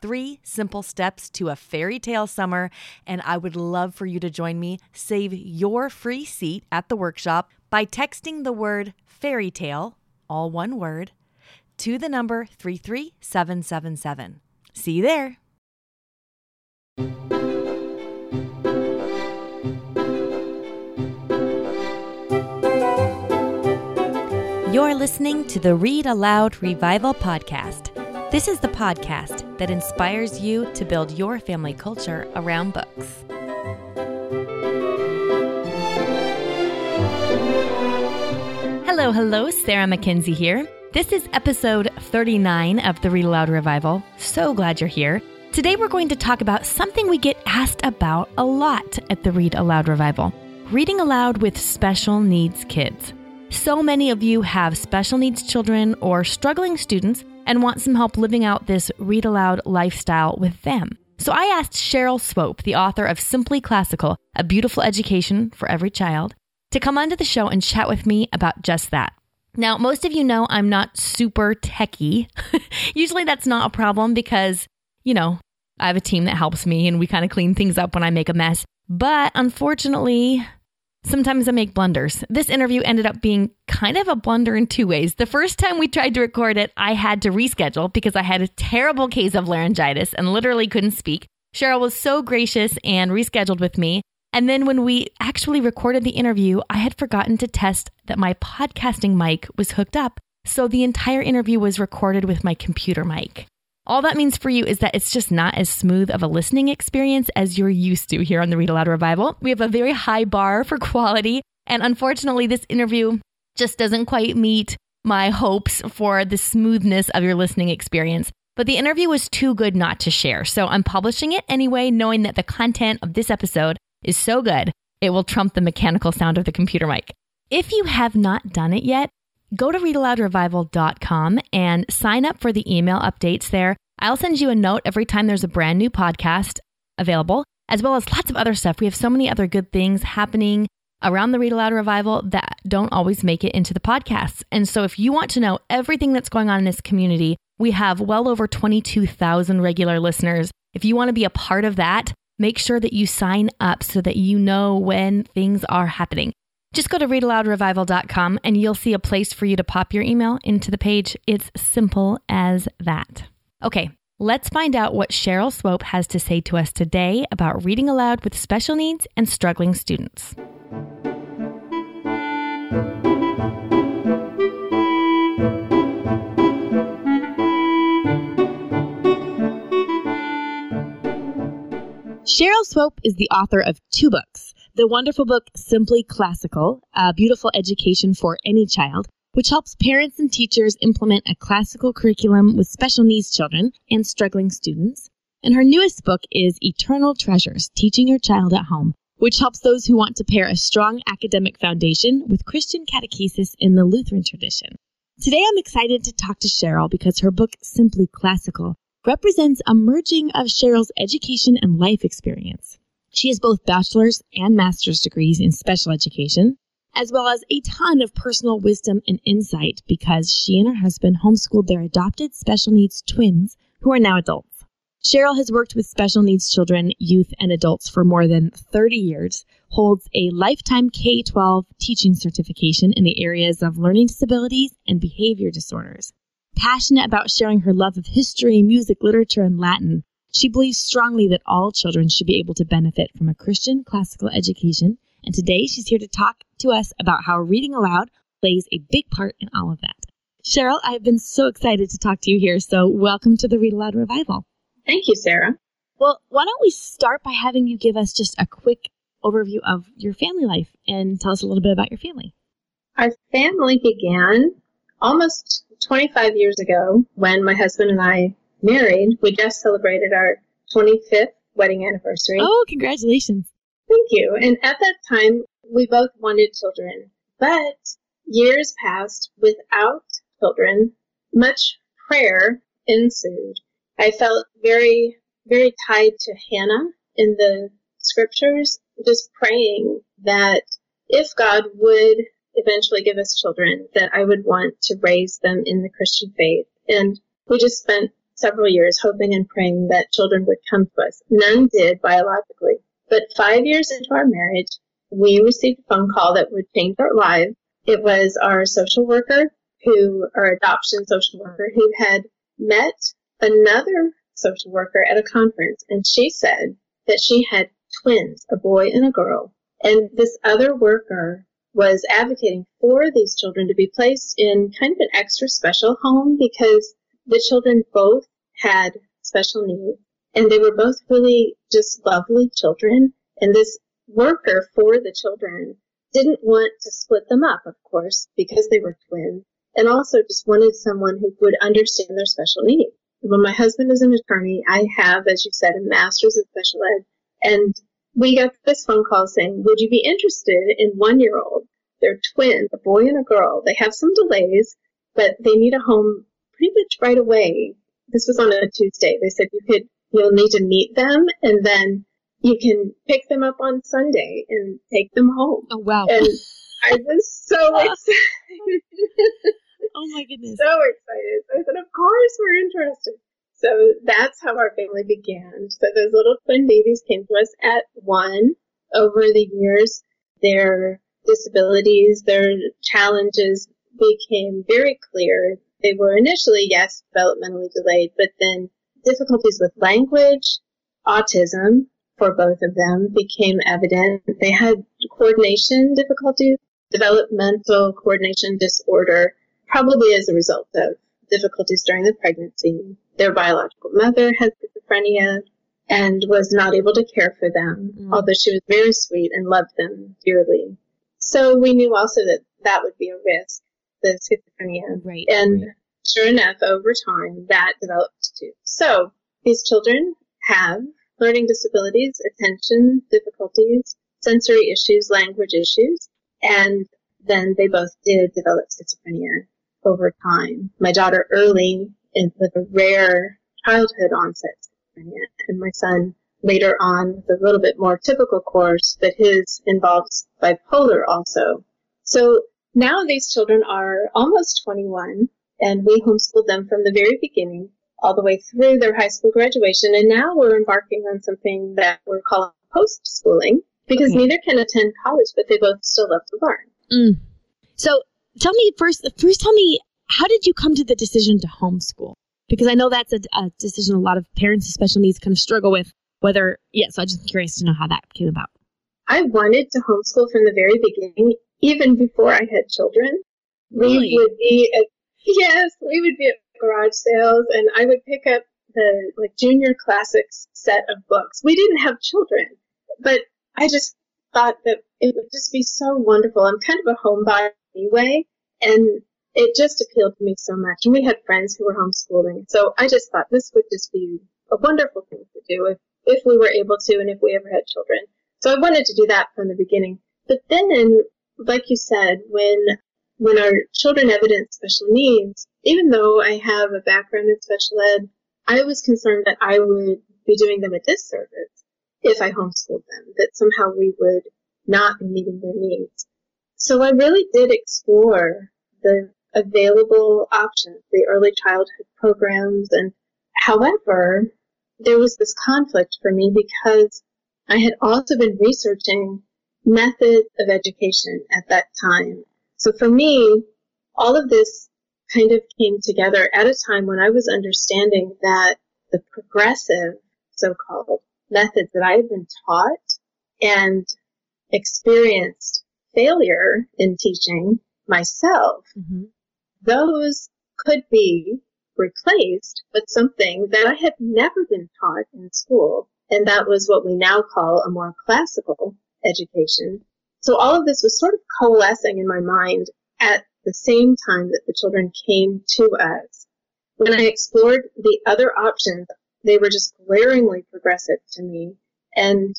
three simple steps to a fairy tale summer, and I would love for you to join me. Save your free seat at the workshop by texting the word fairy tale, all one word, to the number 33777. See you there. You're listening to the Read Aloud Revival Podcast. This is the podcast that inspires you to build your family culture around books. Hello, hello, Sarah Mackenzie here. This is episode 39 of the Read Aloud Revival. So glad you're here. Today we're going to talk about something we get asked about a lot at the Read Aloud Revival reading aloud with special needs kids. So many of you have special needs children or struggling students and want some help living out this read aloud lifestyle with them. So I asked Cheryl Swope, the author of Simply Classical, A Beautiful Education for Every Child, to come onto the show and chat with me about just that. Now, most of you know I'm not super techie. Usually that's not a problem because, you know, I have a team that helps me and we kind of clean things up when I make a mess. But unfortunately, Sometimes I make blunders. This interview ended up being kind of a blunder in two ways. The first time we tried to record it, I had to reschedule because I had a terrible case of laryngitis and literally couldn't speak. Cheryl was so gracious and rescheduled with me. And then when we actually recorded the interview, I had forgotten to test that my podcasting mic was hooked up. So the entire interview was recorded with my computer mic. All that means for you is that it's just not as smooth of a listening experience as you're used to here on the Read Aloud Revival. We have a very high bar for quality, and unfortunately, this interview just doesn't quite meet my hopes for the smoothness of your listening experience. But the interview was too good not to share, so I'm publishing it anyway, knowing that the content of this episode is so good, it will trump the mechanical sound of the computer mic. If you have not done it yet, go to readaloudrevival.com and sign up for the email updates there. I'll send you a note every time there's a brand new podcast available, as well as lots of other stuff. We have so many other good things happening around the Read Aloud Revival that don't always make it into the podcasts. And so if you want to know everything that's going on in this community, we have well over 22,000 regular listeners. If you want to be a part of that, make sure that you sign up so that you know when things are happening. Just go to readaloudrevival.com and you'll see a place for you to pop your email into the page. It's simple as that. Okay, let's find out what Cheryl Swope has to say to us today about reading aloud with special needs and struggling students. Cheryl Swope is the author of two books the wonderful book Simply Classical, A Beautiful Education for Any Child, which helps parents and teachers implement a classical curriculum with special needs children and struggling students. And her newest book is Eternal Treasures, Teaching Your Child at Home, which helps those who want to pair a strong academic foundation with Christian catechesis in the Lutheran tradition. Today I'm excited to talk to Cheryl because her book, Simply Classical, represents a merging of Cheryl's education and life experience. She has both bachelor's and master's degrees in special education, as well as a ton of personal wisdom and insight because she and her husband homeschooled their adopted special needs twins who are now adults. Cheryl has worked with special needs children, youth, and adults for more than 30 years, holds a lifetime K 12 teaching certification in the areas of learning disabilities and behavior disorders. Passionate about sharing her love of history, music, literature, and Latin, she believes strongly that all children should be able to benefit from a Christian classical education, and today she's here to talk to us about how reading aloud plays a big part in all of that. Cheryl, I've been so excited to talk to you here, so welcome to the Read Aloud Revival. Thank you, Sarah. Well, why don't we start by having you give us just a quick overview of your family life and tell us a little bit about your family? Our family began almost 25 years ago when my husband and I married. We just celebrated our 25th wedding anniversary. Oh, congratulations. Thank you. And at that time, we both wanted children, but years passed without children. Much prayer ensued. I felt very, very tied to Hannah in the scriptures, just praying that if God would eventually give us children, that I would want to raise them in the Christian faith. And we just spent several years hoping and praying that children would come to us. None did biologically. But five years into our marriage, we received a phone call that would change our lives. It was our social worker who, our adoption social worker, who had met another social worker at a conference, and she said that she had twins, a boy and a girl. And this other worker was advocating for these children to be placed in kind of an extra special home because the children both had special needs and they were both really just lovely children. And this worker for the children didn't want to split them up, of course, because they were twins, and also just wanted someone who would understand their special needs. When my husband is an attorney, I have, as you said, a master's in special ed, and we got this phone call saying, Would you be interested in one year old? They're twins, a boy and a girl. They have some delays, but they need a home pretty much right away. This was on a Tuesday. They said you could, you'll need to meet them and then you can pick them up on Sunday and take them home. Oh, wow. And I was so ah. excited. oh, my goodness. So excited. I said, Of course, we're interested. So that's how our family began. So those little twin babies came to us at one. Over the years, their disabilities, their challenges became very clear. They were initially, yes, developmentally delayed, but then difficulties with language, autism for both of them became evident. They had coordination difficulties, developmental coordination disorder, probably as a result of difficulties during the pregnancy. Their biological mother had schizophrenia and was not able to care for them, mm. although she was very sweet and loved them dearly. So we knew also that that would be a risk, the schizophrenia. Right. And right. sure enough, over time, that developed too. So these children have learning disabilities, attention difficulties, sensory issues, language issues, and then they both did develop schizophrenia over time. My daughter early in, with a rare childhood onset schizophrenia, and my son later on with a little bit more typical course, but his involves bipolar also. So now these children are almost 21, and we homeschooled them from the very beginning all the way through their high school graduation, and now we're embarking on something that we're calling post schooling because okay. neither can attend college, but they both still love to learn. Mm. So tell me first, first tell me, how did you come to the decision to homeschool? Because I know that's a, a decision a lot of parents with special needs kind of struggle with. Whether, yeah, so I'm just curious to know how that came about. I wanted to homeschool from the very beginning, even before I had children. Really? We would be at, yes, we would be at garage sales and I would pick up the like junior classics set of books. We didn't have children, but I just thought that it would just be so wonderful. I'm kind of a homebody anyway, and it just appealed to me so much. And we had friends who were homeschooling, so I just thought this would just be a wonderful thing to do if if we were able to, and if we ever had children. So I wanted to do that from the beginning. But then, like you said, when when our children evidence special needs, even though I have a background in special ed, I was concerned that I would be doing them a disservice if I homeschooled them, that somehow we would not be meeting their needs. So I really did explore the available options, the early childhood programs, and however, there was this conflict for me because I had also been researching methods of education at that time. So for me, all of this kind of came together at a time when I was understanding that the progressive, so-called, methods that I had been taught and experienced failure in teaching myself, mm-hmm. those could be replaced with something that I had never been taught in school. And that was what we now call a more classical education. So all of this was sort of coalescing in my mind at the same time that the children came to us. When I explored the other options, they were just glaringly progressive to me. And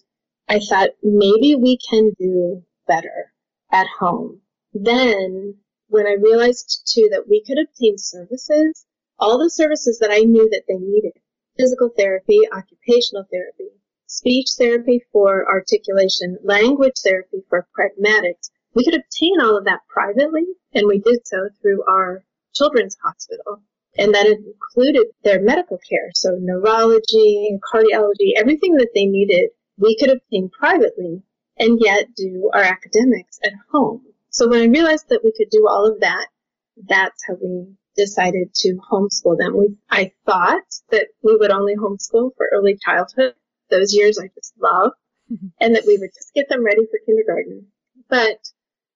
I thought maybe we can do better at home. Then when I realized too that we could obtain services, all the services that I knew that they needed, physical therapy, occupational therapy, speech therapy for articulation, language therapy for pragmatics, we could obtain all of that privately, and we did so through our children's hospital. And that included their medical care, so neurology, cardiology, everything that they needed, we could obtain privately and yet do our academics at home. So when I realized that we could do all of that, that's how we decided to homeschool them. We, I thought that we would only homeschool for early childhood. Those years I just love. and that we would just get them ready for kindergarten. But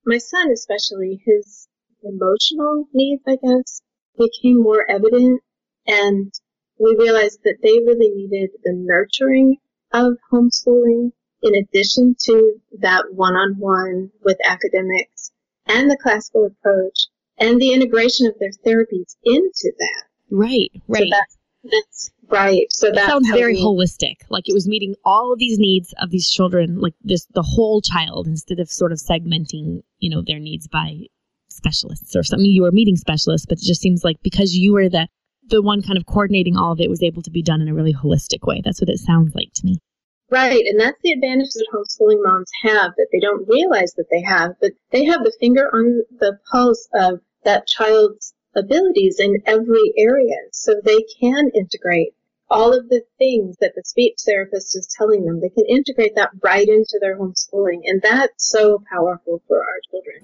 my son, especially, his emotional needs, I guess, became more evident. And we realized that they really needed the nurturing of homeschooling in addition to that one-on-one with academics and the classical approach and the integration of their therapies into that. Right, right. So that's, that's right. So that sounds very we, holistic. Like it was meeting all of these needs of these children, like this the whole child, instead of sort of segmenting, you know, their needs by specialists or something. You were meeting specialists, but it just seems like because you were the the one kind of coordinating all of it was able to be done in a really holistic way. That's what it sounds like to me. Right, and that's the advantage that homeschooling moms have that they don't realize that they have, but they have the finger on the pulse of that child's abilities in every area so they can integrate all of the things that the speech therapist is telling them. They can integrate that right into their homeschooling, and that's so powerful for our children.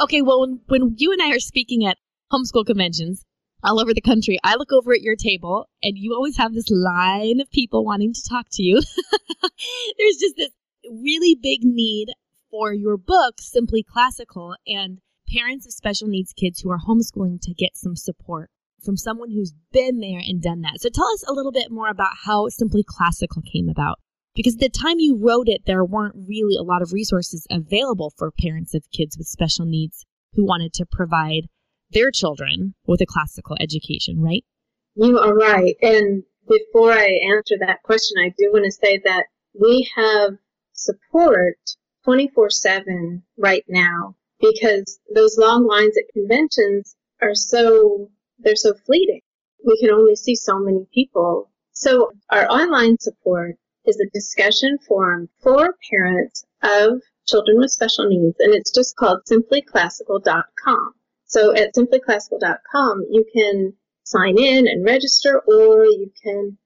Okay, well, when, you and I are speaking at homeschool conventions all over the country, I look over at your table and you always have this line of people wanting to talk to you. There's just this really big need for your book, Simply Classical, and parents of special needs kids who are homeschooling to get some support from someone who's been there and done that. So tell us a little bit more about how Simply Classical came about because at the time you wrote it, there weren't really a lot of resources available for parents of kids with special needs who wanted to provide their children with a classical education, right? You are right. And before I answer that question, I do want to say that we have support 24 7 right now because those long lines at conventions are so, they're so fleeting. We can only see so many people. So our online support is a discussion forum for parents of children with special needs, and it's just called simplyclassical.com. So at simplyclassical.com, you can sign in and register, or you can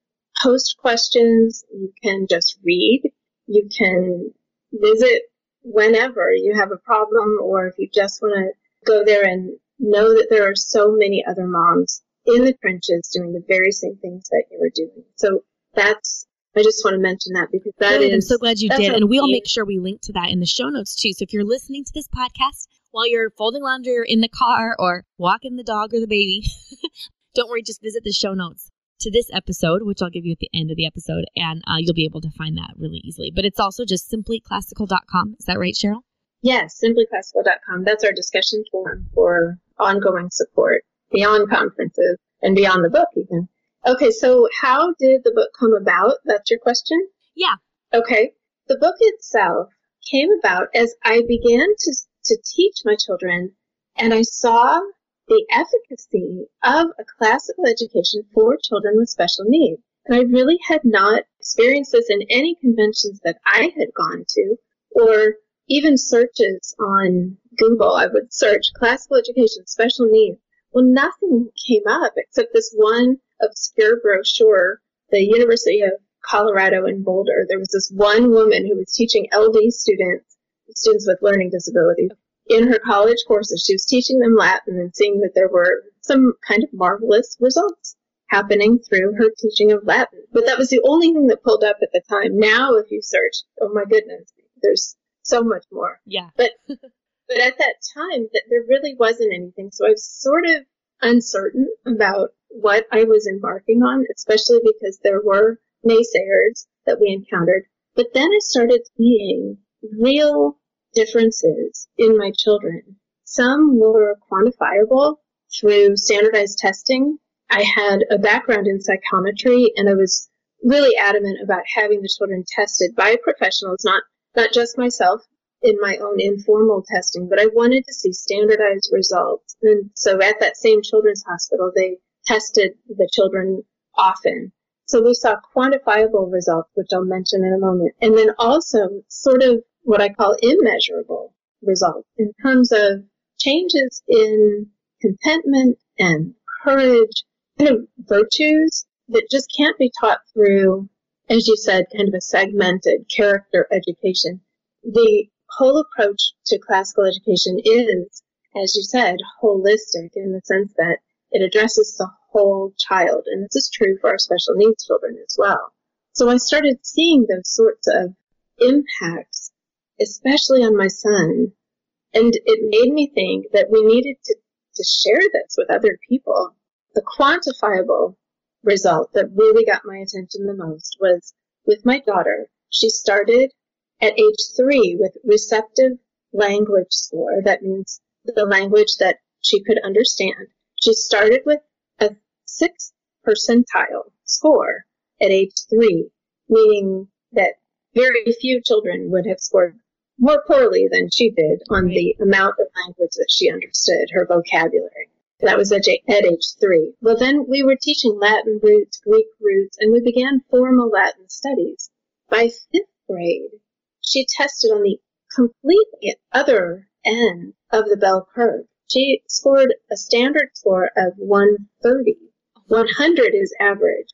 post questions, you can just read, you can visit whenever you have a problem, or if you just want to go there and know that there are so many other moms in the trenches doing the very same things that you are doing. So that's I just want to mention that because that Good, is, I'm so glad you did. And we'll make sure we link to that in the show notes too. So if you're listening to this podcast while you're folding laundry or in the car or walking the dog or the baby, don't worry, just visit the show notes to this episode, which I'll give you at the end of the episode, and uh, you'll be able to find that really easily. But it's also just simplyclassical.com. Is that right, Cheryl? Yes, simplyclassical.com. That's our discussion forum for ongoing support beyond conferences and beyond the book, even. Okay, so how did the book come about? That's your question? Yeah. Okay. The book itself came about as I began to, to teach my children and I saw the efficacy of a classical education for children with special needs. And I really had not experienced this in any conventions that I had gone to or even searches on Google. I would search classical education, special needs. Well, nothing came up except this one obscure brochure, the University of Colorado in Boulder, there was this one woman who was teaching LD students, students with learning disabilities, in her college courses. She was teaching them Latin and seeing that there were some kind of marvelous results happening through her teaching of Latin. But that was the only thing that pulled up at the time. Now, if you search, oh my goodness, there's so much more. Yeah. But but at that time, that there really wasn't anything. So I was sort of uncertain about what I was embarking on, especially because there were naysayers that we encountered. But then I started seeing real differences in my children. some were quantifiable through standardized testing. I had a background in psychometry and I was really adamant about having the children tested by professionals, not, not just myself in my own informal testing, but I wanted to see standardized results. And so at that same children's hospital, they tested the children often. So we saw quantifiable results, which I'll mention in a moment. And then also sort of what I call immeasurable results in terms of changes in contentment and courage, kind of virtues that just can't be taught through, as you said, kind of a segmented character education. The whole approach to classical education is, as you said, holistic in the sense that it addresses the whole child. And this is true for our special needs children as well. So I started seeing those sorts of impacts, especially on my son. And it made me think that we needed to, to share this with other people. The quantifiable result that really got my attention the most was with my daughter. She started at age three with receptive language score. That means the language that she could understand. She started with a sixth percentile score at age three, meaning that very few children would have scored more poorly than she did on the amount of language that she understood, her vocabulary. That was at, age three. Well, then we were teaching Latin roots, Greek roots, and we began formal Latin studies. By fifth grade, she tested on the completely other end of the bell curve. She scored a standard score of 130. 100 is average.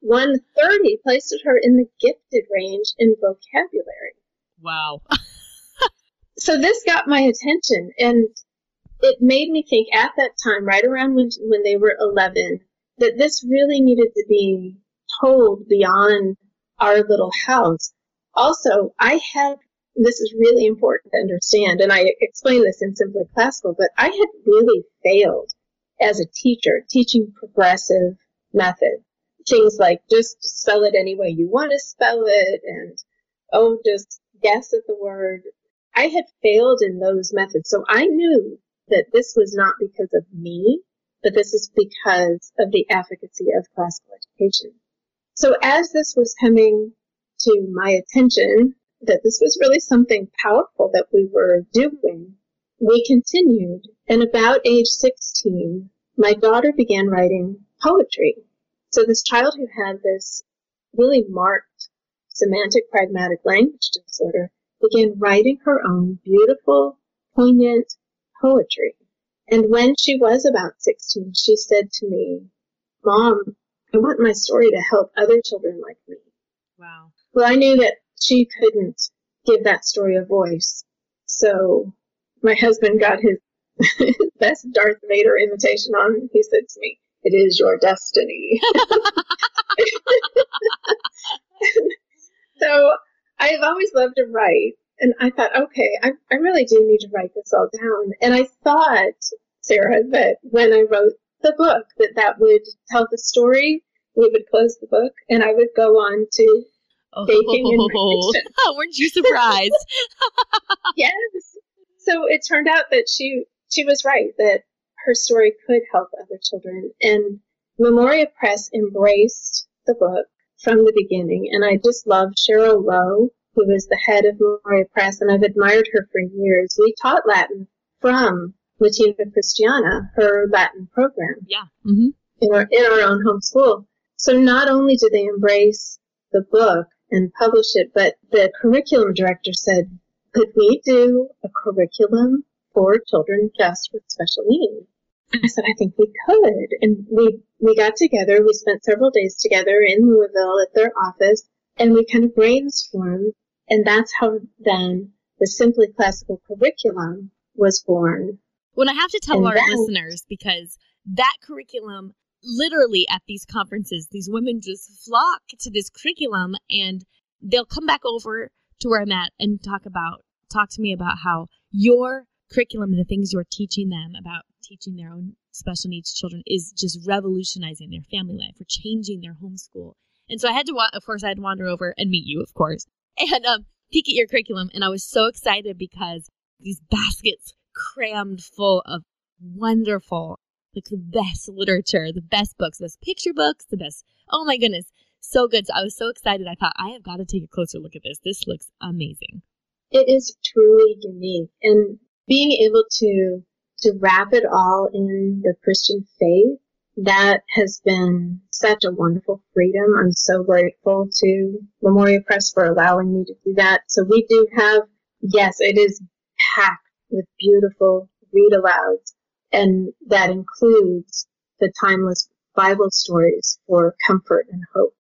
130 placed her in the gifted range in vocabulary. Wow. so this got my attention and it made me think at that time, right around when, when they were 11, that this really needed to be told beyond our little house. Also, I had, this is really important to understand, and I explain this in Simply Classical, but I had really failed as a teacher teaching progressive method. Things like just spell it any way you want to spell it and, oh, just guess at the word. I had failed in those methods. So I knew that this was not because of me, but this is because of the efficacy of classical education. So as this was coming to my attention, that this was really something powerful that we were doing, we continued. And about age 16, my daughter began writing poetry. So this child who had this really marked semantic pragmatic language disorder began writing her own beautiful, poignant poetry. And when she was about 16, she said to me, Mom, I want my story to help other children like me. Wow. Well, I knew that she couldn't give that story a voice. So my husband got his, his best Darth Vader imitation on. He said to me, It is your destiny. so I've always loved to write. And I thought, okay, I, I really do need to write this all down. And I thought, Sarah, that when I wrote the book, that that would tell the story. We would close the book, and I would go on to oh, baking oh, and Weren't you surprised? yes. So it turned out that she she was right that her story could help other children, and Memoria Press embraced the book from the beginning. And I just love Cheryl Lowe who was the head of Memoria Press, and I've admired her for years. We taught Latin from Latina Christiana, her Latin program. Yeah. Mm-hmm. In our in our own home school. So not only did they embrace the book and publish it, but the curriculum director said, "Could we do a curriculum for children just with special needs?" I said, "I think we could." And we we got together. We spent several days together in Louisville at their office, and we kind of brainstormed and that's how then the Simply Classical curriculum was born. Well, I have to tell and our then, listeners because that curriculum, literally at these conferences, these women just flock to this curriculum and they'll come back over to where I'm at and talk about, talk to me about how your curriculum and the things you're teaching them about teaching their own special needs children is just revolutionizing their family life or changing their homeschool. And so I had to, of course, I had to wander over and meet you, of course, and um, peek at your curriculum. And I was so excited because these baskets crammed full of wonderful, like the best literature, the best books, the best picture books, the best. Oh my goodness, so good. So I was so excited. I thought I have got to take a closer look at this. This looks amazing. It is truly unique, and being able to to wrap it all in the Christian faith that has been such a wonderful freedom. I'm so grateful to Memoria Press for allowing me to do that. So we do have, yes, it is packed with beautiful read alouds, and that includes the timeless Bible stories for comfort and hope.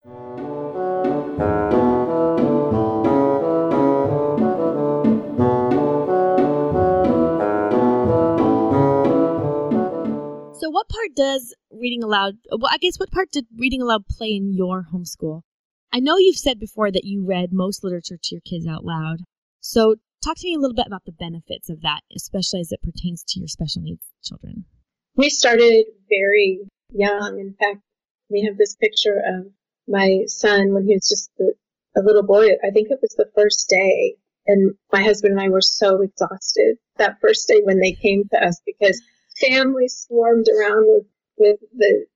What part does reading aloud, well, I guess what part did reading aloud play in your homeschool? I know you've said before that you read most literature to your kids out loud. So, talk to me a little bit about the benefits of that, especially as it pertains to your special needs children. We started very young. In fact, we have this picture of my son when he was just a, a little boy. I think it was the first day, and my husband and I were so exhausted that first day when they came to us because families swarmed around with, with the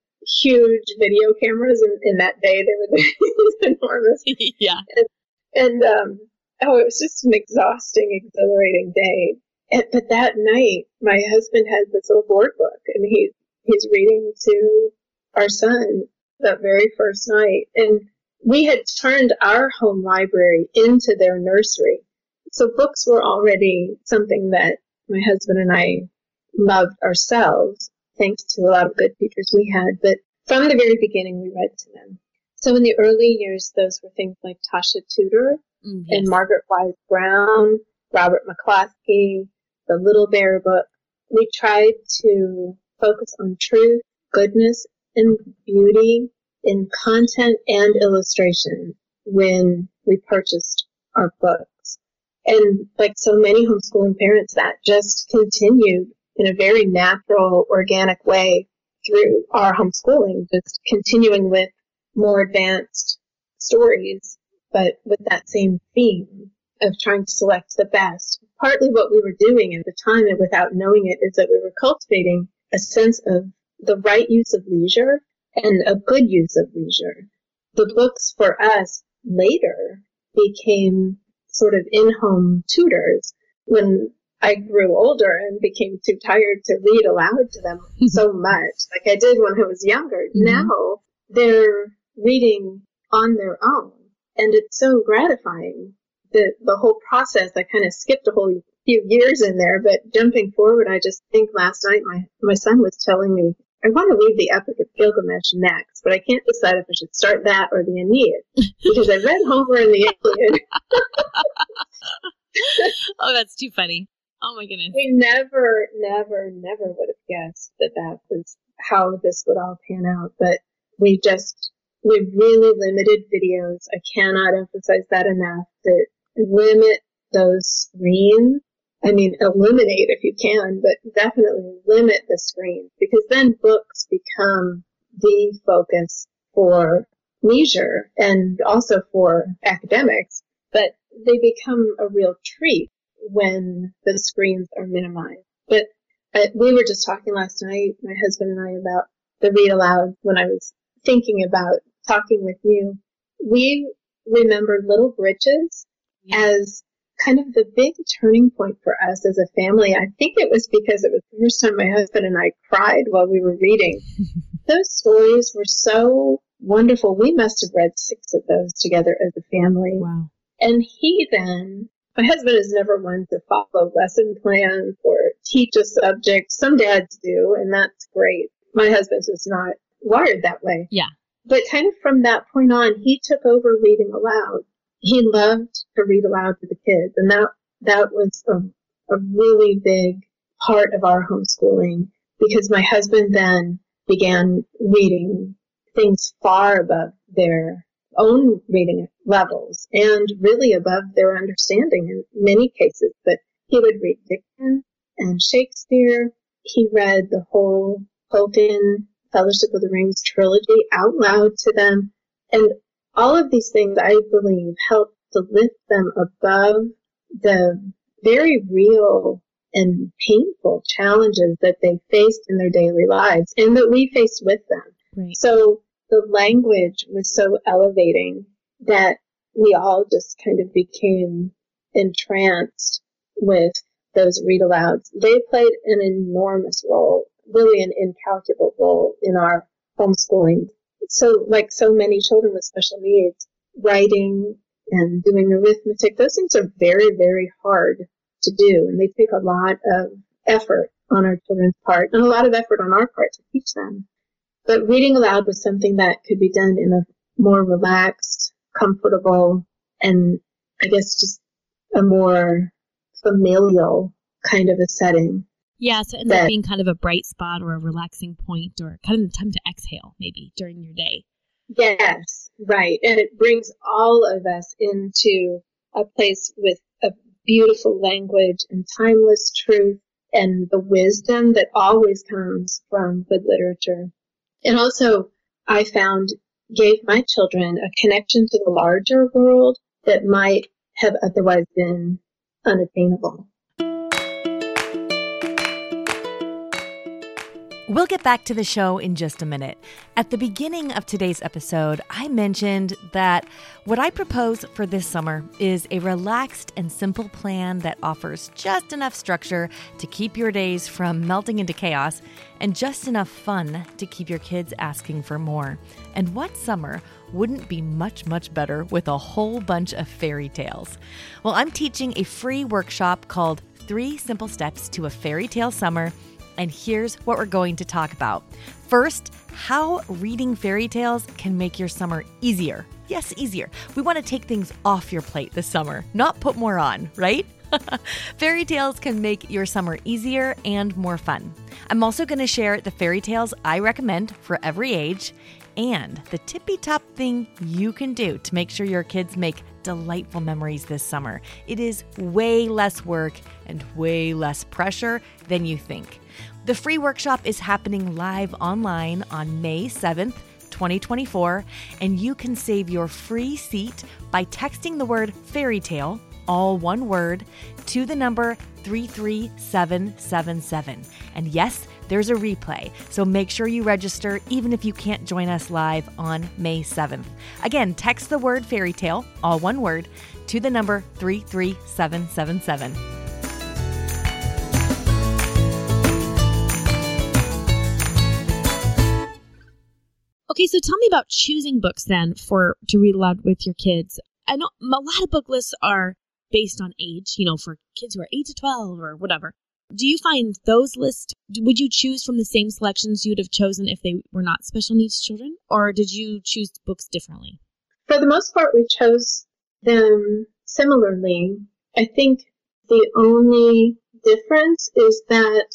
huge video cameras and in that day they were enormous. Yeah. And, and um, oh it was just an exhausting exhilarating day. And, but that night my husband had this little board book and he he's reading to our son that very first night. And we had turned our home library into their nursery. So books were already something that my husband and I loved ourselves, thanks to a lot of good teachers we had. But from the very beginning, we read to them. So in the early years, those were things like Tasha Tudor mm, yes. and Margaret Wise Brown, Robert McCloskey, the Little Bear book. We tried to focus on truth, goodness, and beauty in content and illustration when we purchased our books. And like so many homeschooling parents, that just continued in a very natural, organic way through our homeschooling, just continuing with more advanced stories, but with that same theme of trying to select the best. Partly what we were doing at the time and without knowing it is that we were cultivating a sense of the right use of leisure and a good use of leisure. The books for us later became sort of in-home tutors when I grew older and became too tired to read aloud to them so much, like I did when I was younger. Mm-hmm. Now they're reading on their own, and it's so gratifying. The the whole process. I kind of skipped a whole few years in there, but jumping forward, I just think last night my my son was telling me I want to read the Epic of Gilgamesh next, but I can't decide if I should start that or the Aeneid because I read Homer and the Iliad. oh, that's too funny. Oh my goodness. We never, never, never would have guessed that that was how this would all pan out. But we just, we really limited videos. I cannot emphasize that enough that limit those screens. I mean, eliminate if you can, but definitely limit the screens because then books become the focus for leisure and also for academics, but they become a real treat when the screens are minimized. But uh, we were just talking last night, my husband and I, about the read aloud when I was thinking about talking with you. We remember Little Britches as kind of the big turning point for us as a family. I think it was because it was the first time my husband and I cried while we were reading. those stories were so wonderful. We must have read six of those together as a family. Wow. And he then my husband is never one to follow lesson plans or teach a subject. Some dads do, and that's great. My husband's just not wired that way. Yeah. But kind of from that point on, he took over reading aloud. He loved to read aloud to the kids, and that that was a, a really big part of our homeschooling because my husband then began reading things far above their own reading levels and really above their understanding in many cases. But he would read Dickens and Shakespeare. He read the whole Tolkien Fellowship of the Rings trilogy out loud to them. And all of these things, I believe, help to lift them above the very real and painful challenges that they faced in their daily lives and that we faced with them. Right. So the language was so elevating that we all just kind of became entranced with those read alouds. They played an enormous role, really an incalculable role in our homeschooling. So, like so many children with special needs, writing and doing arithmetic, those things are very, very hard to do. And they take a lot of effort on our children's part and a lot of effort on our part to teach them. But reading aloud was something that could be done in a more relaxed, comfortable, and I guess just a more familial kind of a setting. Yeah, so it ends up being kind of a bright spot or a relaxing point or kind of time to exhale maybe during your day. Yes, right. And it brings all of us into a place with a beautiful language and timeless truth and the wisdom that always comes from good literature. And also, I found gave my children a connection to the larger world that might have otherwise been unattainable. We'll get back to the show in just a minute. At the beginning of today's episode, I mentioned that what I propose for this summer is a relaxed and simple plan that offers just enough structure to keep your days from melting into chaos and just enough fun to keep your kids asking for more. And what summer wouldn't be much, much better with a whole bunch of fairy tales? Well, I'm teaching a free workshop called Three Simple Steps to a Fairy Tale Summer and here's what we're going to talk about. First, how reading fairy tales can make your summer easier. Yes, easier. We want to take things off your plate this summer, not put more on, right? fairy tales can make your summer easier and more fun. I'm also going to share the fairy tales I recommend for every age and the tippy top thing you can do to make sure your kids make delightful memories this summer. It is way less work and way less pressure than you think. The free workshop is happening live online on May 7th. 2024, and you can save your free seat by texting the word fairy tale, all one word, to the number 33777. And yes, there's a replay, so make sure you register even if you can't join us live on May 7th. Again, text the word fairy tale, all one word, to the number 33777. Okay, so tell me about choosing books then for to read aloud with your kids. I know a lot of book lists are based on age, you know, for kids who are 8 to 12 or whatever. Do you find those lists, would you choose from the same selections you'd have chosen if they were not special needs children? Or did you choose books differently? For the most part, we chose them similarly. I think the only difference is that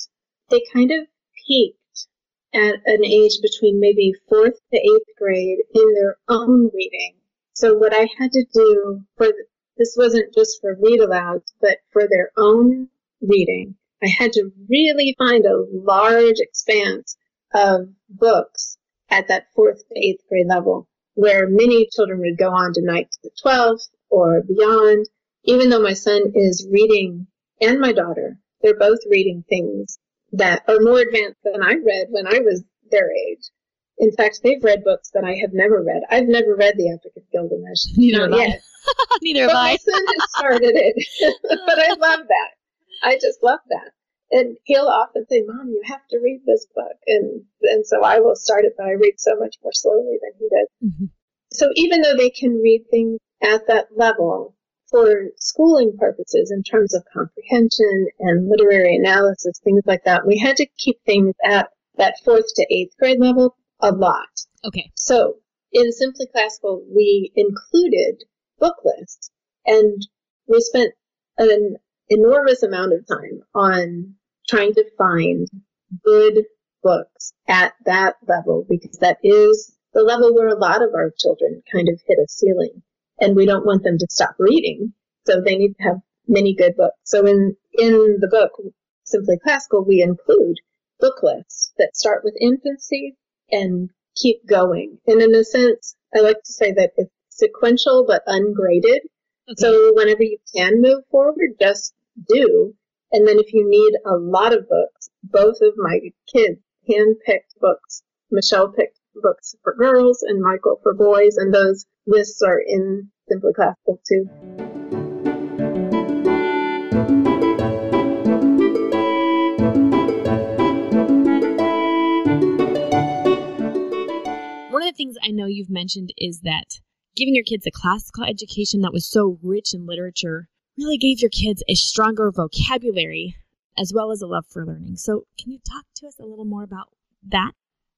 they kind of peaked at an age between maybe fourth to eighth grade in their own reading. So what I had to do for this wasn't just for read alouds, but for their own reading. I had to really find a large expanse of books at that fourth to eighth grade level where many children would go on to ninth to 12th or beyond. Even though my son is reading and my daughter, they're both reading things that are more advanced than I read when I was their age. In fact, they've read books that I have never read. I've never read the Epic of Gilgamesh. Neither Not yet. Neither have I. My son has started it, but I love that. I just love that. And he'll often say, Mom, you have to read this book. And, and so I will start it, but I read so much more slowly than he does. Mm-hmm. So even though they can read things at that level for schooling purposes in terms of comprehension and literary analysis, things like that, we had to keep things at that fourth to eighth grade level a lot. Okay. So in Simply Classical, we included book lists and we spent an enormous amount of time on trying to find good books at that level because that is the level where a lot of our children kind of hit a ceiling and we don't want them to stop reading. So they need to have many good books. So in, in the book, Simply Classical, we include book lists that start with infancy and keep going. And in a sense, I like to say that it's sequential but ungraded. Okay. So whenever you can move forward, just do And then if you need a lot of books, both of my kids hand-picked books. Michelle picked books for girls and Michael for boys, and those lists are in Simply Classical too. One of the things I know you've mentioned is that giving your kids a classical education that was so rich in literature really gave your kids a stronger vocabulary as well as a love for learning. So, can you talk to us a little more about that?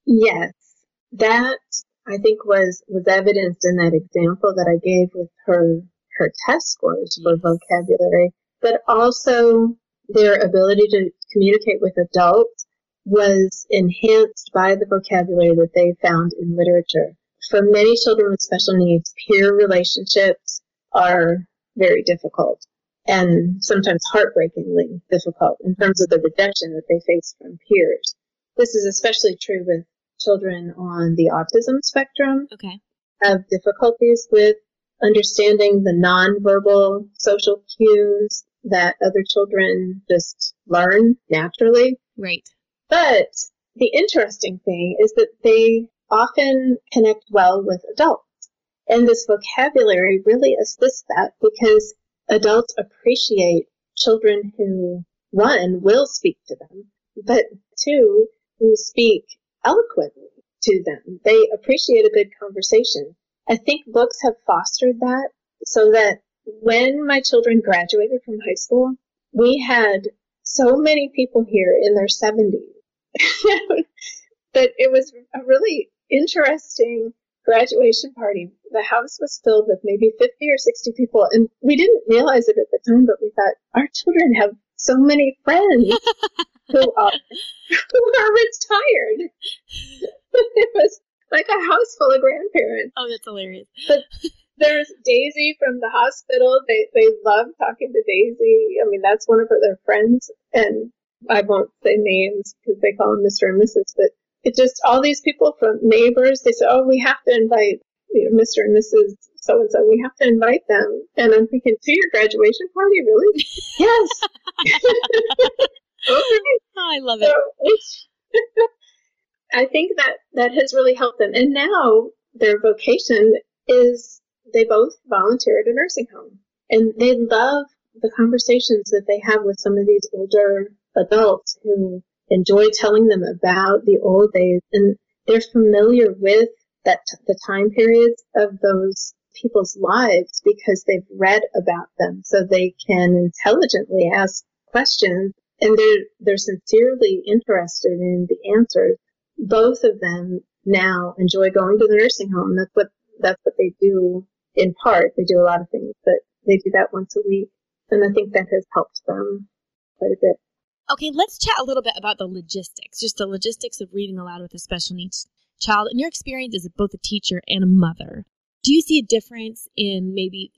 Yes. That I think was was evidenced in that example that I gave with her her test scores for vocabulary, but also their ability to communicate with adults was enhanced by the vocabulary that they found in literature. For many children with special needs, peer relationships are very difficult and sometimes heartbreakingly difficult in terms of the rejection that they face from peers. This is especially true with children on the autism spectrum. Okay. Have difficulties with understanding the nonverbal social cues that other children just learn naturally. Right. But the interesting thing is that they often connect well with adults. And this vocabulary really assists that because adults appreciate children who, one, will speak to them, but two, who speak eloquently to them. They appreciate a good conversation. I think books have fostered that so that when my children graduated from high school, we had so many people here in their 70s that it was a really interesting graduation party. The house was filled with maybe 50 or 60 people, and we didn't realize it at the time, but we thought our children have so many friends who are who are retired. it was like a house full of grandparents. Oh, that's hilarious. But there's Daisy from the hospital. They they love talking to Daisy. I mean, that's one of her, their friends, and I won't say names because they call them Mr. and Mrs. But it just all these people from neighbors. They say, "Oh, we have to invite you know, Mr. and Mrs. So and so. We have to invite them." And I'm thinking, to your graduation party, really? yes. I love it. So, I think that that has really helped them. And now their vocation is they both volunteer at a nursing home. And they love the conversations that they have with some of these older adults who enjoy telling them about the old days and they're familiar with that the time periods of those people's lives because they've read about them so they can intelligently ask questions and they're they're sincerely interested in the answers. Both of them now enjoy going to the nursing home. That's what that's what they do in part. They do a lot of things but they do that once a week. And i think that has helped them quite a bit. Okay, let's chat a little bit about the logistics, just the logistics of reading aloud with a special needs child. In your experience as both a teacher and a mother, do you see a difference in maybe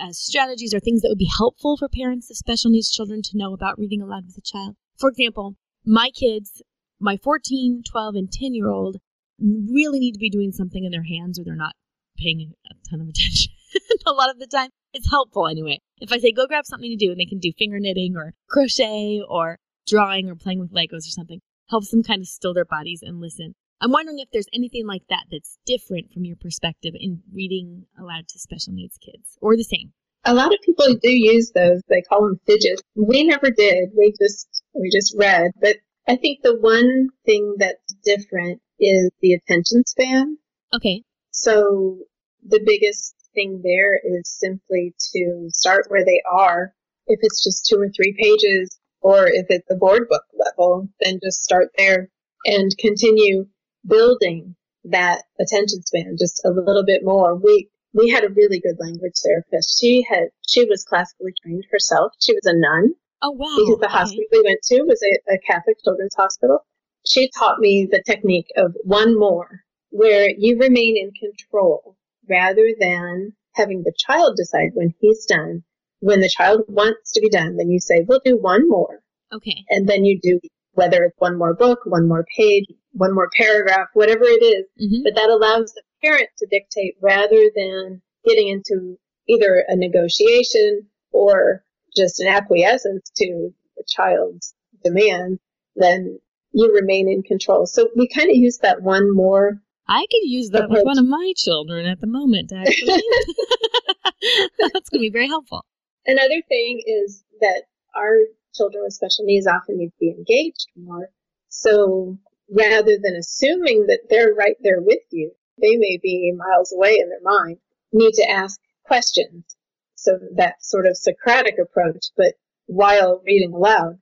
uh, strategies or things that would be helpful for parents of special needs children to know about reading aloud with a child? For example, my kids, my 14, 12, and 10 year old, really need to be doing something in their hands or they're not paying a ton of attention a lot of the time it's helpful anyway. If I say go grab something to do and they can do finger knitting or crochet or drawing or playing with Legos or something, helps them kind of still their bodies and listen. I'm wondering if there's anything like that that's different from your perspective in reading aloud to special needs kids or the same. A lot of people do use those. They call them fidgets. We never did. We just we just read. But I think the one thing that's different is the attention span. Okay. So the biggest thing there is simply to start where they are. If it's just two or three pages, or if it's the board book level, then just start there and continue building that attention span just a little bit more. We we had a really good language therapist. She had she was classically trained herself. She was a nun. Oh wow! Because the okay. hospital we went to was a, a Catholic children's hospital. She taught me the technique of one more, where you remain in control rather than having the child decide when he's done. When the child wants to be done, then you say, we'll do one more. Okay. And then you do whether it's one more book, one more page, one more paragraph, whatever it is. Mm-hmm. But that allows the parent to dictate rather than getting into either a negotiation or just an acquiescence to the child's demand, then you remain in control. So we kind of use that one more. I could use that approach. with one of my children at the moment, actually. That's going to be very helpful. Another thing is that our children with special needs often need to be engaged more. So rather than assuming that they're right there with you, they may be miles away in their mind, need to ask questions. So that sort of Socratic approach, but while reading aloud.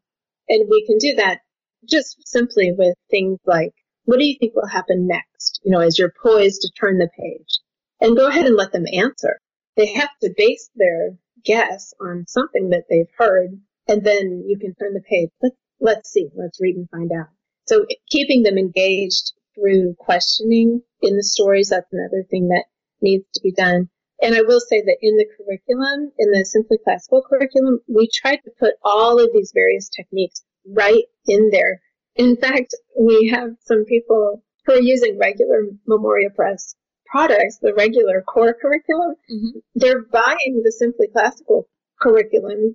And we can do that just simply with things like, what do you think will happen next? You know, as you're poised to turn the page and go ahead and let them answer. They have to base their guess on something that they've heard and then you can turn the page. Let's, let's see. Let's read and find out. So keeping them engaged through questioning in the stories, that's another thing that needs to be done. And I will say that in the curriculum, in the Simply Classical curriculum, we tried to put all of these various techniques right in there. In fact, we have some people who are using regular Memoria Press products, the regular core curriculum. Mm-hmm. They're buying the Simply Classical curriculum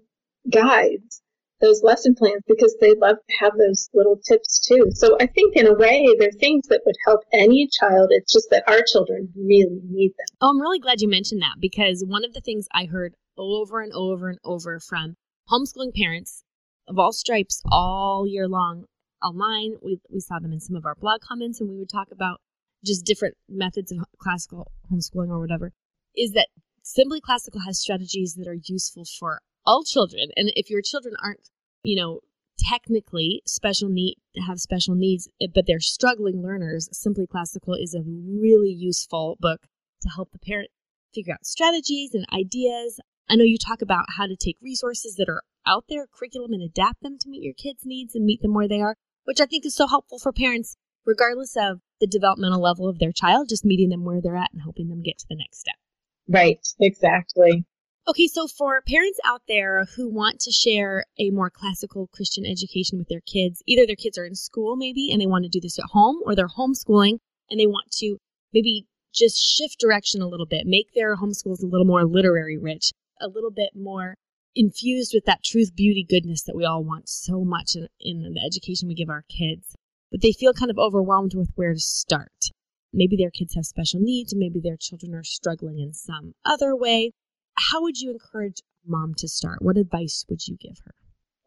guides those lesson plans because they love to have those little tips too. So I think in a way they're things that would help any child. It's just that our children really need them. Oh, I'm really glad you mentioned that because one of the things I heard over and over and over from homeschooling parents of all stripes all year long online, we, we saw them in some of our blog comments and we would talk about just different methods of classical homeschooling or whatever, is that Simply Classical has strategies that are useful for all children. And if your children aren't you know, technically special need have special needs, eh, but they're struggling learners, Simply Classical is a really useful book to help the parent figure out strategies and ideas. I know you talk about how to take resources that are out there, curriculum, and adapt them to meet your kids' needs and meet them where they are, which I think is so helpful for parents, regardless of the developmental level of their child, just meeting them where they're at and helping them get to the next step. Right, exactly. Okay, so for parents out there who want to share a more classical Christian education with their kids, either their kids are in school maybe and they want to do this at home, or they're homeschooling and they want to maybe just shift direction a little bit, make their homeschools a little more literary rich, a little bit more infused with that truth, beauty, goodness that we all want so much in, in the education we give our kids. But they feel kind of overwhelmed with where to start. Maybe their kids have special needs, maybe their children are struggling in some other way how would you encourage mom to start? What advice would you give her?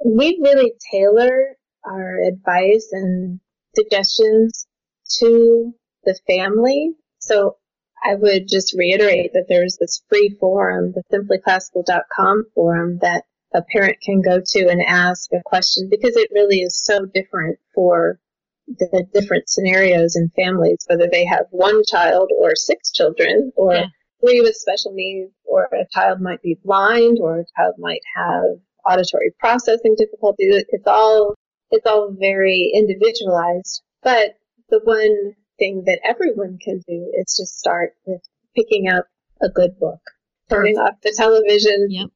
We really tailor our advice and suggestions to the family. So I would just reiterate that there's this free forum, the simplyclassical.com forum that a parent can go to and ask a question because it really is so different for the different scenarios in families, whether they have one child or six children or yeah three with special needs, or a child might be blind, or a child might have auditory processing difficulties. It's all it's all very individualized. But the one thing that everyone can do is just start with picking up a good book, turning off the television. Yep.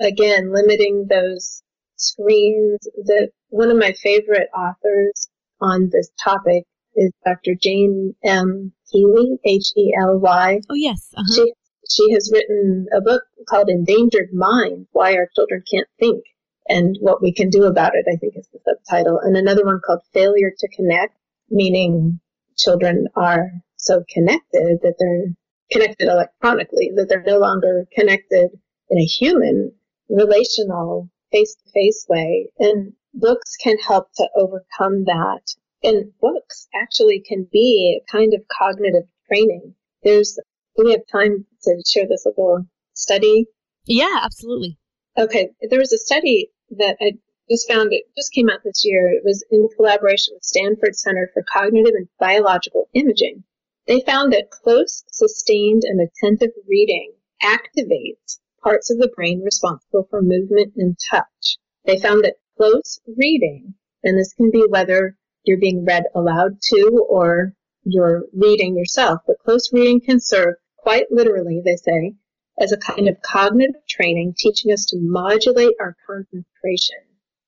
Again, limiting those screens. The one of my favorite authors on this topic is Dr. Jane M. Healy, H E L Y. Oh, yes. Uh-huh. She, she has written a book called Endangered Mind Why Our Children Can't Think and What We Can Do About It, I think is the subtitle. And another one called Failure to Connect, meaning children are so connected that they're connected electronically, that they're no longer connected in a human, relational, face to face way. And books can help to overcome that and books actually can be a kind of cognitive training. There's, we have time to share this little study? Yeah, absolutely. Okay. There was a study that I just found it just came out this year. It was in collaboration with Stanford Center for Cognitive and Biological Imaging. They found that close, sustained, and attentive reading activates parts of the brain responsible for movement and touch. They found that close reading, and this can be whether you're being read aloud to or you're reading yourself. But close reading can serve, quite literally, they say, as a kind of cognitive training, teaching us to modulate our concentration.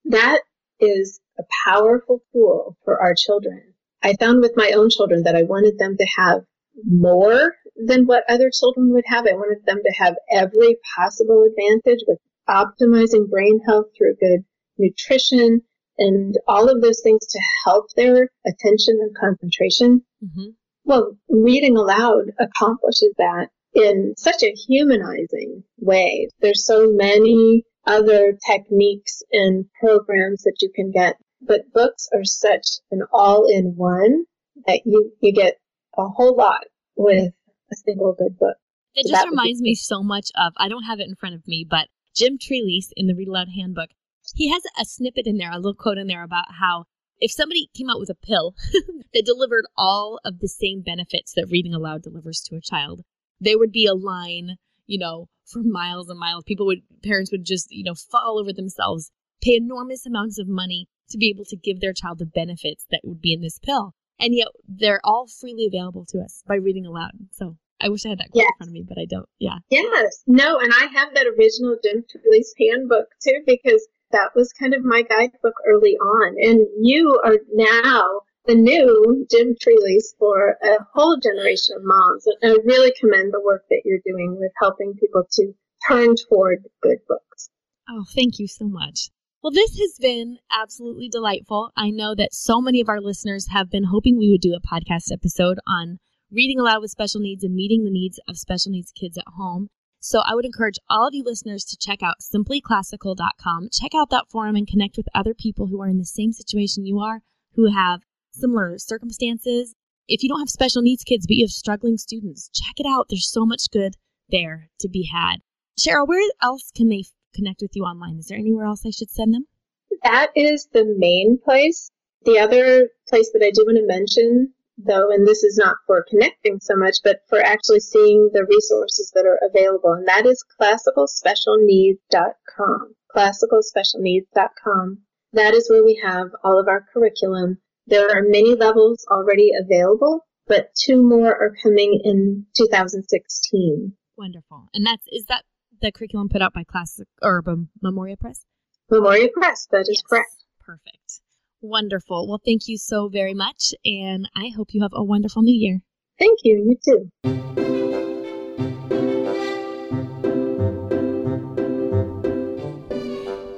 That is a powerful tool for our children. I found with my own children that I wanted them to have more than what other children would have. I wanted them to have every possible advantage with optimizing brain health through good nutrition and all of those things to help their attention and concentration. Mm-hmm. Well, reading aloud accomplishes that in such a humanizing way. There's so many other techniques and programs that you can get, but books are such an all-in-one that you, you get a whole lot with a single good book. It so just reminds me so much of, I don't have it in front of me, but Jim Trelease in the Read Aloud Handbook, he has a snippet in there, a little quote in there about how if somebody came out with a pill that delivered all of the same benefits that reading aloud delivers to a child, there would be a line, you know, for miles and miles. People would, parents would just, you know, fall over themselves, pay enormous amounts of money to be able to give their child the benefits that would be in this pill. And yet they're all freely available to us by reading aloud. So I wish I had that quote yes. in front of me, but I don't. Yeah. Yes. No, and I have that original Jim Trelease handbook too because that was kind of my guidebook early on. And you are now the new Jim Trelease for a whole generation of moms. And I really commend the work that you're doing with helping people to turn toward good books. Oh, thank you so much. Well, this has been absolutely delightful. I know that so many of our listeners have been hoping we would do a podcast episode on reading aloud with special needs and meeting the needs of special needs kids at home. So I would encourage all of you listeners to check out simplyclassical.com. Check out that forum and connect with other people who are in the same situation you are, who have similar circumstances. If you don't have special needs kids, but you have struggling students, check it out. There's so much good there to be had. Cheryl, where else can they connect with you online? Is there anywhere else I should send them? That is the main place. The other place that I do want to mention though, and this is not for connecting so much, but for actually seeing the resources that are available, and that is classicalspecialneeds.com. Classicalspecialneeds.com. That is where we have all of our curriculum. There are many levels already available, but two more are coming in 2016. Wonderful. And that's is that the curriculum put out by Classic or Memoria Press? Memoria Press, that is yes. correct. Perfect. Wonderful. Well, thank you so very much, and I hope you have a wonderful new year. Thank you. You too.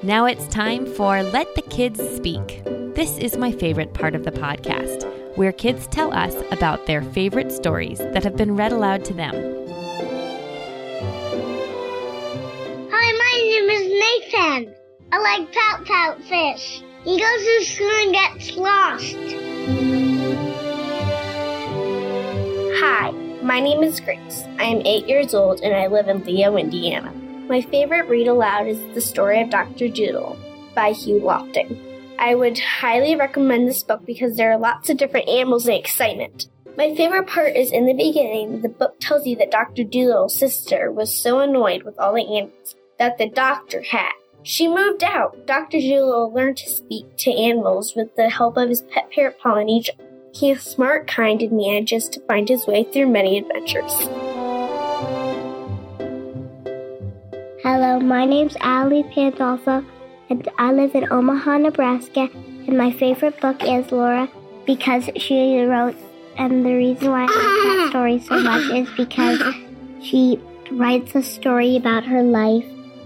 Now it's time for Let the Kids Speak. This is my favorite part of the podcast, where kids tell us about their favorite stories that have been read aloud to them. Hi, my name is Nathan. I like pout pout fish. He goes to school and gets lost. Hi, my name is Grace. I am eight years old and I live in Leo, Indiana. My favorite read aloud is The Story of Dr. Doodle by Hugh Lofting. I would highly recommend this book because there are lots of different animals and excitement. My favorite part is in the beginning, the book tells you that Dr. Dolittle's sister was so annoyed with all the animals that the doctor had she moved out. Dr. Dolittle learned to speak to animals with the help of his pet parrot Polynesia. He is smart, kind, and manages to find his way through many adventures. Hello, my name's Ali Pandolfo, and I live in Omaha, Nebraska. And my favorite book is Laura because she wrote, and the reason why I like that story so much is because she writes a story about her life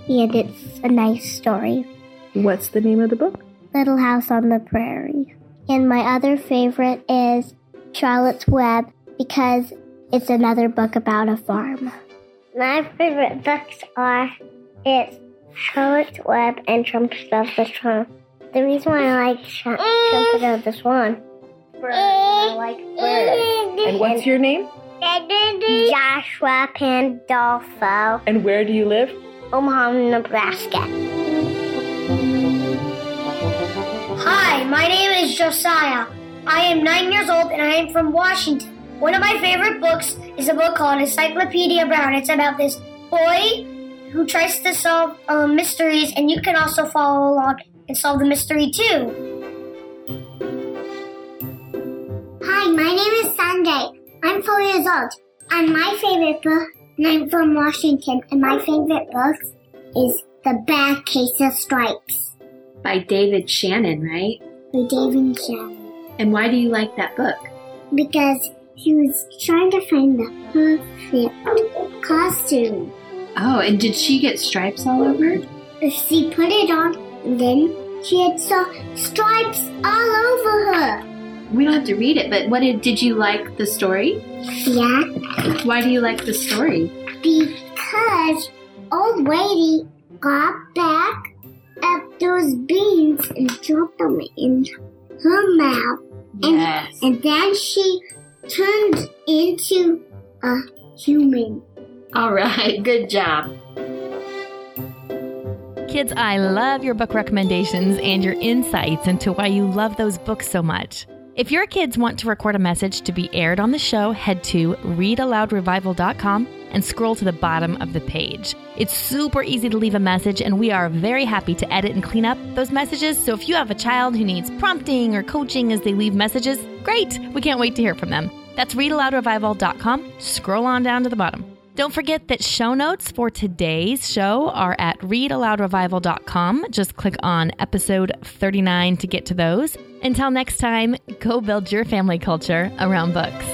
and it's a nice story. What's the name of the book? Little House on the Prairie. And my other favorite is Charlotte's Web because it's another book about a farm. My favorite books are it's Charlotte's Web and Trumpet of the Swan. The reason why I like Trumpet of the Swan, birds. I like birds. And what's your name? Joshua Pandolfo. And where do you live? Omaha, Nebraska. Hi, my name is Josiah. I am nine years old and I am from Washington. One of my favorite books is a book called Encyclopedia Brown. It's about this boy who tries to solve um, mysteries, and you can also follow along and solve the mystery too. Hi, my name is Sanjay. I'm four years old, and my favorite book and I'm from Washington, and my favorite book is The Bad Case of Stripes. By David Shannon, right? By David Shannon. And why do you like that book? Because he was trying to find the perfect costume. Oh, and did she get stripes all over? She put it on, and then She had so stripes all over her. We don't have to read it, but what did did you like the story? Yeah, Why do you like the story? because old lady got back up those beans and dropped them in her mouth. And, Yes. and then she turned into a human. All right, good job. Kids, I love your book recommendations and your insights into why you love those books so much. If your kids want to record a message to be aired on the show, head to readaloudrevival.com and scroll to the bottom of the page. It's super easy to leave a message, and we are very happy to edit and clean up those messages. So if you have a child who needs prompting or coaching as they leave messages, great! We can't wait to hear from them. That's readaloudrevival.com. Scroll on down to the bottom. Don't forget that show notes for today's show are at readaloudrevival.com. Just click on episode 39 to get to those. Until next time, go build your family culture around books.